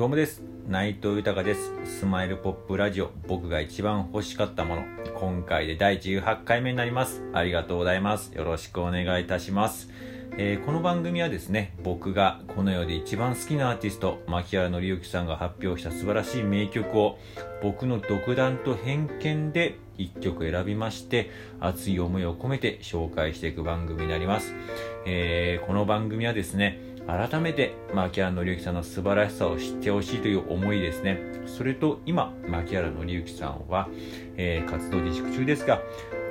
どうもです。内藤豊です。スマイルポップラジオ。僕が一番欲しかったもの。今回で第18回目になります。ありがとうございます。よろしくお願いいたします。えー、この番組はですね僕がこの世で一番好きなアーティスト牧原紀之さんが発表した素晴らしい名曲を僕の独断と偏見で1曲選びまして熱い思いを込めて紹介していく番組になります、えー、この番組はですね改めて牧原紀之さんの素晴らしさを知ってほしいという思いですねそれと今牧原紀之さんは、えー、活動自粛中ですが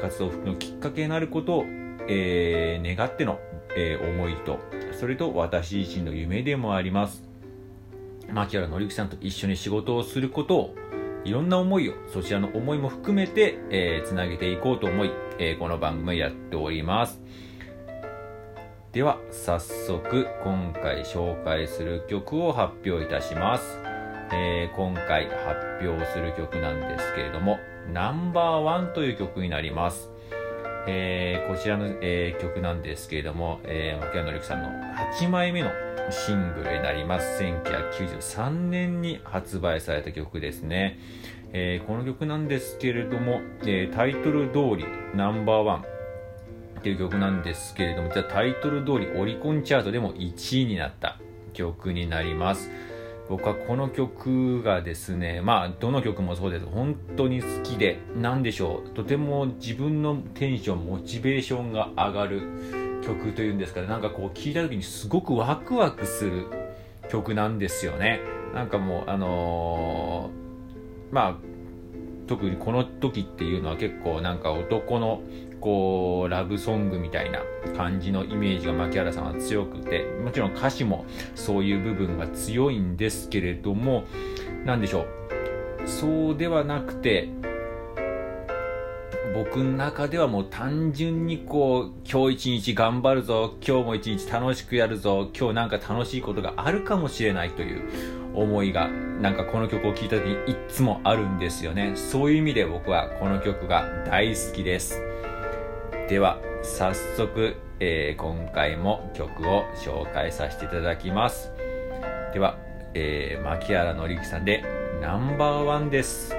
活動復帰のきっかけになることを、えー、願ってのえー、思いと、それと私自身の夢でもあります。牧原紀之さんと一緒に仕事をすることを、いろんな思いを、そちらの思いも含めて、えー、つなげていこうと思い、えー、この番組をやっております。では、早速、今回紹介する曲を発表いたします。えー、今回発表する曲なんですけれども、ナンバーワンという曲になります。えー、こちらの、えー、曲なんですけれども、えー、牧原紀之さんの8枚目のシングルになります。1993年に発売された曲ですね。えー、この曲なんですけれども、えー、タイトル通りナンバーワンっていう曲なんですけれども、じゃタイトル通りオリコンチャートでも1位になった曲になります。僕はこの曲がですね、まあ、どの曲もそうです。本当に好きで、なんでしょう。とても自分のテンション、モチベーションが上がる曲というんですかね。なんかこう、聴いた時にすごくワクワクする曲なんですよね。なんかもう、あのー、まあ、特にこの時っていうのは結構なんか男のこうラブソングみたいな感じのイメージが牧原さんは強くてもちろん歌詞もそういう部分が強いんですけれども何でしょう。そうではなくて僕の中ではもう単純にこう今日一日頑張るぞ今日も一日楽しくやるぞ今日なんか楽しいことがあるかもしれないという思いがなんかこの曲を聴いた時にいつもあるんですよね。そういう意味で僕はこの曲が大好きです。では早速、えー、今回も曲を紹介させていただきます。では、えー、牧原紀之さんでナンバーワンです。